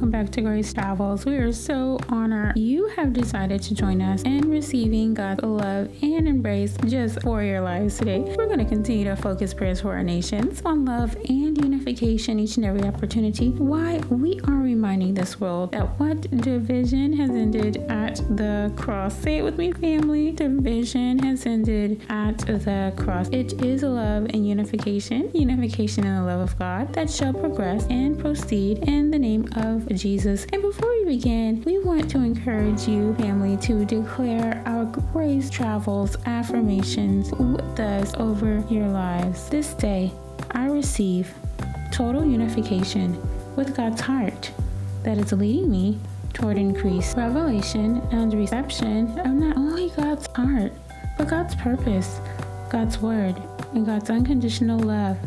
welcome back to Grace Travels. We are so honored you have decided to join us in receiving God's love and embrace just for your lives today. We're going to continue to focus prayers for our nations on love and unification each and every opportunity. Why we are reminding this world that what division has ended at the cross. Say it with me, family. Division has ended at the cross. It is love and unification, unification in the love of God that shall progress and proceed in the name of Jesus. And before we begin, we want to encourage you, family, to declare our grace travels affirmations with us over your lives. This day, I receive total unification with God's heart that is leading me toward increased revelation and reception of not only God's heart, but God's purpose, God's word, and God's unconditional love,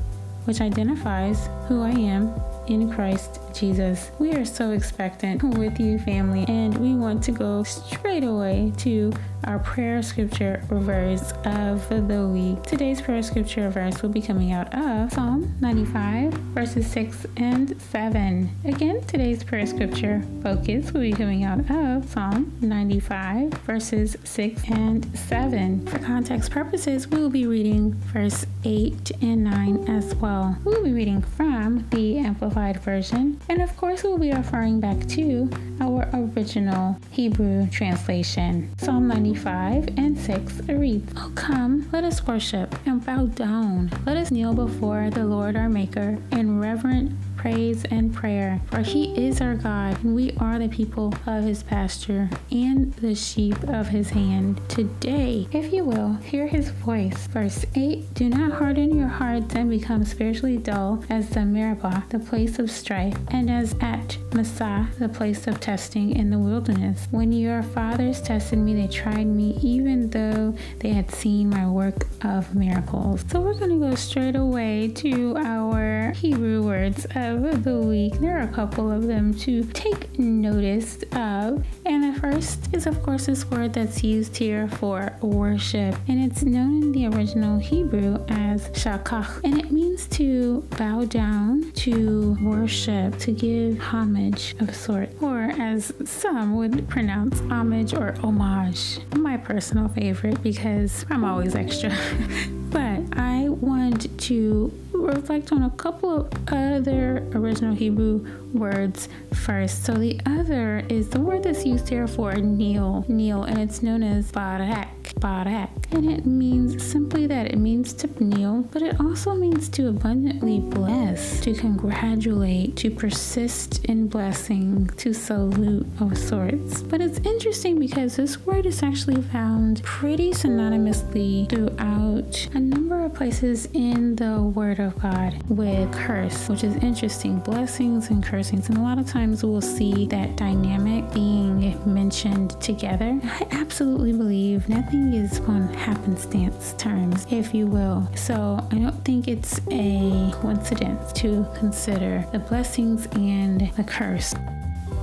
which identifies who I am in Christ Jesus. We are so expectant with you, family, and want to go straight away to our prayer scripture verse of the week. Today's prayer scripture verse will be coming out of Psalm 95, verses 6 and 7. Again, today's prayer scripture focus will be coming out of Psalm 95, verses 6 and 7. For context purposes, we will be reading verse 8 and 9 as well. We will be reading from the Amplified Version and of course, we'll be referring back to our original Hebrew translation. Psalm 95 and 6 reads, Oh, come, let us worship and bow down. Let us kneel before the Lord our Maker in reverent praise and prayer. For he is our God, and we are the people of his pasture and the sheep of his hand. Today, if you will, hear his voice. Verse 8 Do not harden your hearts and become spiritually dull as the Meribah, the place of strife, and as at Massah, the place of testing in the wilderness. When your fathers tested me, they tried me, even though they had seen my work of miracles. So we're going to go straight away to our Hebrew words of of the week. There are a couple of them to take notice of. And the first is, of course, this word that's used here for worship. And it's known in the original Hebrew as shakach. And it means to bow down, to worship, to give homage of sort. Or as some would pronounce homage or homage. My personal favorite because I'm always extra. but I want to reflect on a couple of other original Hebrew words first. So the other is the word that's used here for kneel, kneel, and it's known as barak, barak. And it means simply that it means to kneel, but it also means to abundantly bless, to congratulate, to persist in blessing, to salute of sorts. But it's interesting because this word is actually found pretty synonymously throughout a number of places in the Word of God with curse, which is interesting. Blessings and cursings. And a lot of times we'll see that dynamic being mentioned together. I absolutely believe nothing is on happenstance terms, if you will. So I don't think it's a coincidence to consider the blessings and the curse.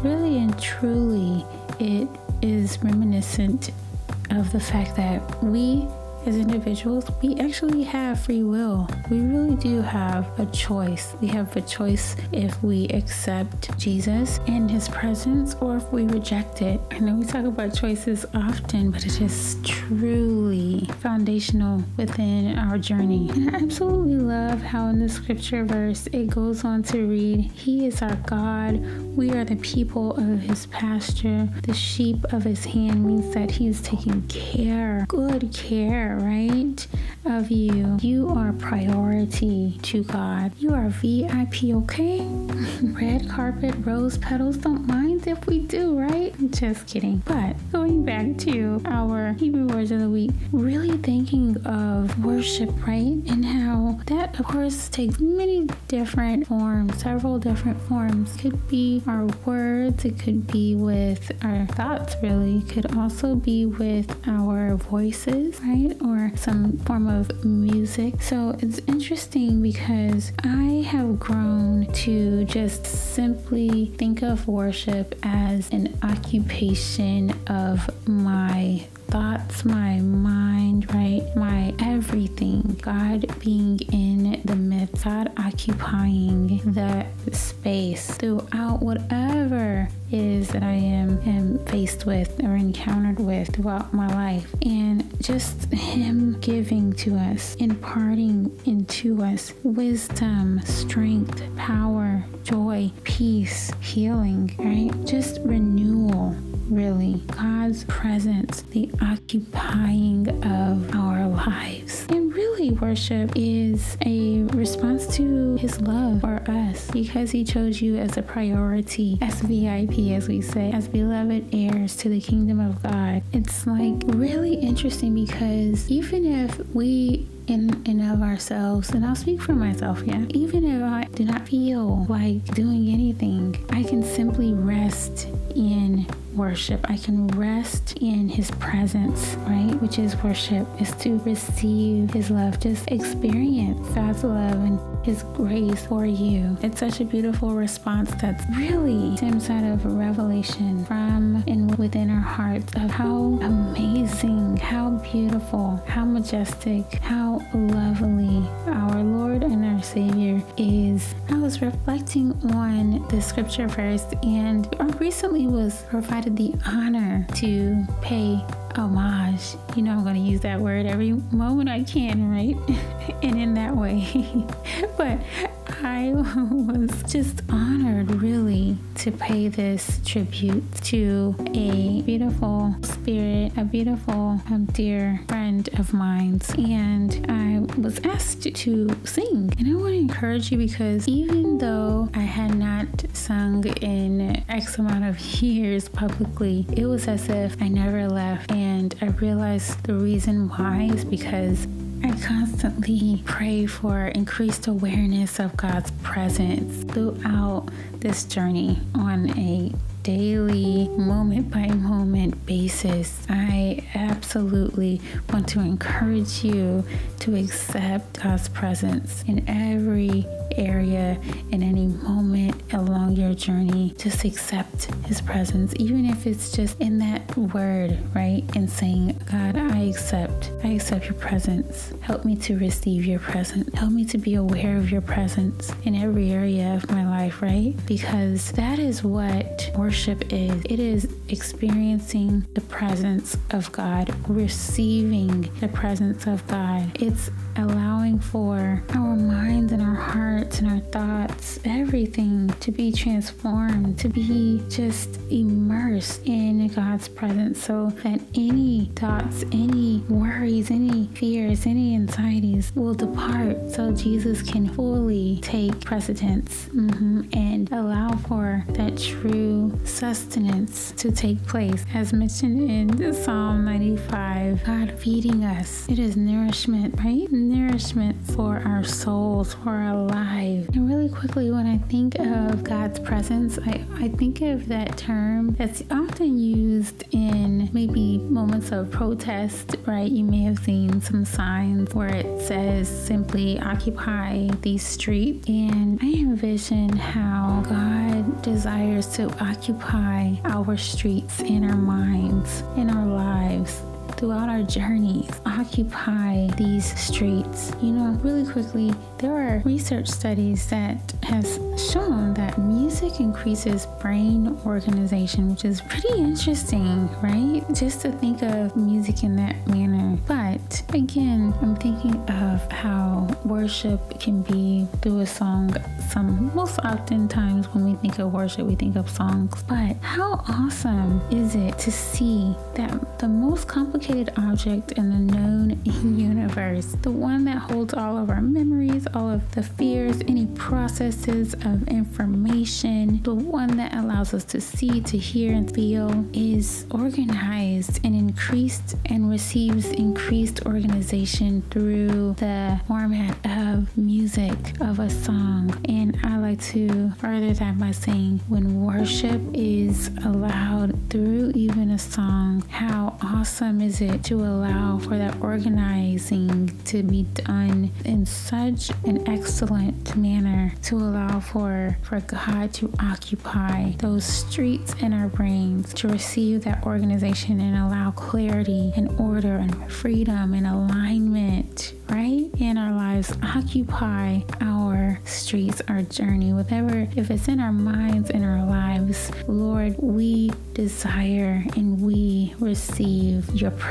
Really and truly, it is reminiscent of the fact that we as individuals, we actually have free will. We really do have a choice. We have a choice if we accept Jesus and his presence or if we reject it. I know we talk about choices often, but it is truly foundational within our journey. And I absolutely love how in the scripture verse it goes on to read, He is our God. We are the people of his pasture. The sheep of his hand means that he's taking care, good care right, of you. You are priority to God. You are VIP, okay? Red carpet, rose petals, don't mind if we do, right? Just kidding. But going back to our Hebrew words of the week, really thinking of worship, right? And how that, of course, takes many different forms, several different forms. Could be our words, it could be with our thoughts, really. It could also be with our voices, right? or some form of music. So it's interesting because I have grown to just simply think of worship as an occupation of my thoughts, my mind, right? My everything. God being in the midst, God occupying the space throughout whatever is that I am, am faced with or encountered with throughout my life. And just Him giving to us, imparting into us wisdom, strength, power, joy, peace, healing, right? Just renewal really God's presence, the occupying of our lives. And really, worship is a response to His love for us because He chose you as a priority, as VIP, as we say, as beloved heirs to the kingdom of God. It's like really interesting because even if we in and of ourselves, and I'll speak for myself, yeah. Even if I do not feel like doing anything, I can simply rest in worship. I can rest in his presence, right? Which is worship, is to receive his love, just experience God's love and his grace for you. It's such a beautiful response that's really stems out of revelation from and within our hearts of how amazing, how beautiful, how majestic, how lovely our Lord and our Savior is. I was reflecting on the scripture verse and I recently was provided the honor to pay homage. You know, I'm going to use that word every moment I can, right? and in that way. but I was just honored, really, to pay this tribute to a beautiful spirit, a beautiful um, dear friend of mine. And I was asked to sing. And I want to encourage you because even though I had not sung in X amount of years publicly, it was as if I never left. And I realized the reason why is because I constantly pray for increased awareness of God's presence throughout this journey on a daily, moment by moment basis. I absolutely want to encourage you to accept God's presence in every area, in any moment along your journey. Just accept His presence, even if it's just in that word, right? And saying, God, I accept, I accept your presence. Help me to receive your presence. Help me to be aware of your presence in every area of my life, right? Because that is what worship is it is experiencing the presence of God, receiving the presence of God. It's allowing for our minds and our hearts and our thoughts, everything to be transformed, to be just immersed in God's presence so that any thoughts, any worries, any fears, any anxieties will depart so Jesus can fully take precedence mm-hmm, and allow for that true sustenance to take place. As mentioned in Psalm 95, God feeding us, it is nourishment, right? nourishment for our souls, for our lives. Really quickly, when I think of God's presence, I, I think of that term that's often used in maybe moments of protest, right? You may have seen some signs where it says simply occupy the street. And I envision how God desires to occupy our streets in our minds, in our lives throughout our journeys occupy these streets. You know, really quickly, there are research studies that has shown that music increases brain organization, which is pretty interesting, right? Just to think of music in that manner. But again, I'm thinking of how worship can be through a song. Some most oftentimes when we think of worship, we think of songs. But how awesome is it to see that the most complicated object in the known universe, the one that holds all of our memories, all of the fears, any processes of information, the one that allows us to see, to hear, and feel, is organized and increased and receives increased organization through the format of of music, of a song. And I like to further that by saying when worship is allowed through even a song, how awesome is it to allow for that organizing to be done in such an excellent manner to allow for for God to occupy those streets in our brains to receive that organization and allow clarity and order and freedom and alignment right? In our lives occupy our streets our journey whatever if it's in our minds in our lives lord we desire and we receive your presence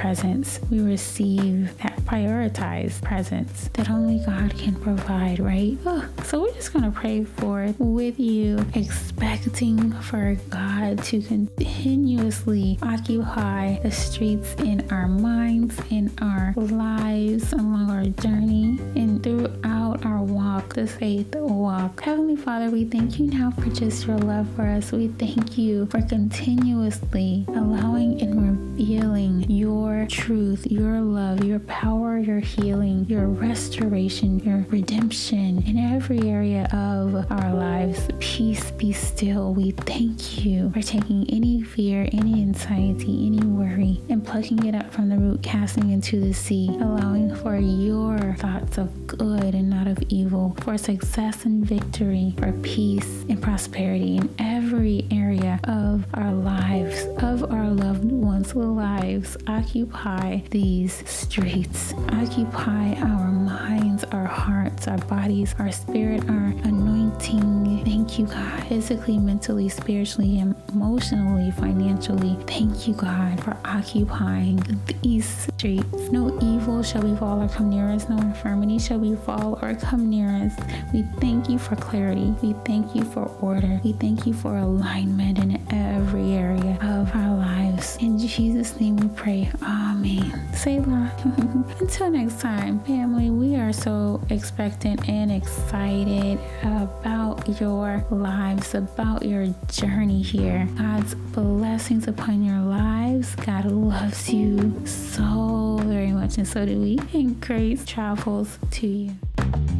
we receive that prioritized presence that only god can provide right? Oh, so we're just going to pray for it with you expecting for god to continuously occupy the streets in our minds in our lives along our journey and throughout our walk, this faith walk. Heavenly Father, we thank you now for just your love for us. We thank you for continuously allowing and revealing your truth, your love, your power, your healing, your restoration, your redemption in every area of our lives. Peace be still. We thank you for taking any fear, any anxiety, any worry, and plucking it up from the root, casting into the sea, allowing for your your thoughts of good and not of evil, for success and victory, for peace and prosperity in every area of our lives, of our loved ones' lives. Occupy these streets, occupy our minds, our hearts, our bodies, our spirit, our anointing. Thank you, God, physically, mentally, spiritually, emotionally, financially. Thank you, God, for occupying these streets. No evil shall befall or come near us, no infirmity shall befall or come near us. We thank you for clarity. We thank you for order. We thank you for alignment in every area of our lives. In Jesus' name we pray. Amen. Selah. Until next time, family, we are so expectant and excited about your lives, about your journey here. God's blessings upon your lives. God loves you so very much, and so do we. And grace travels to you.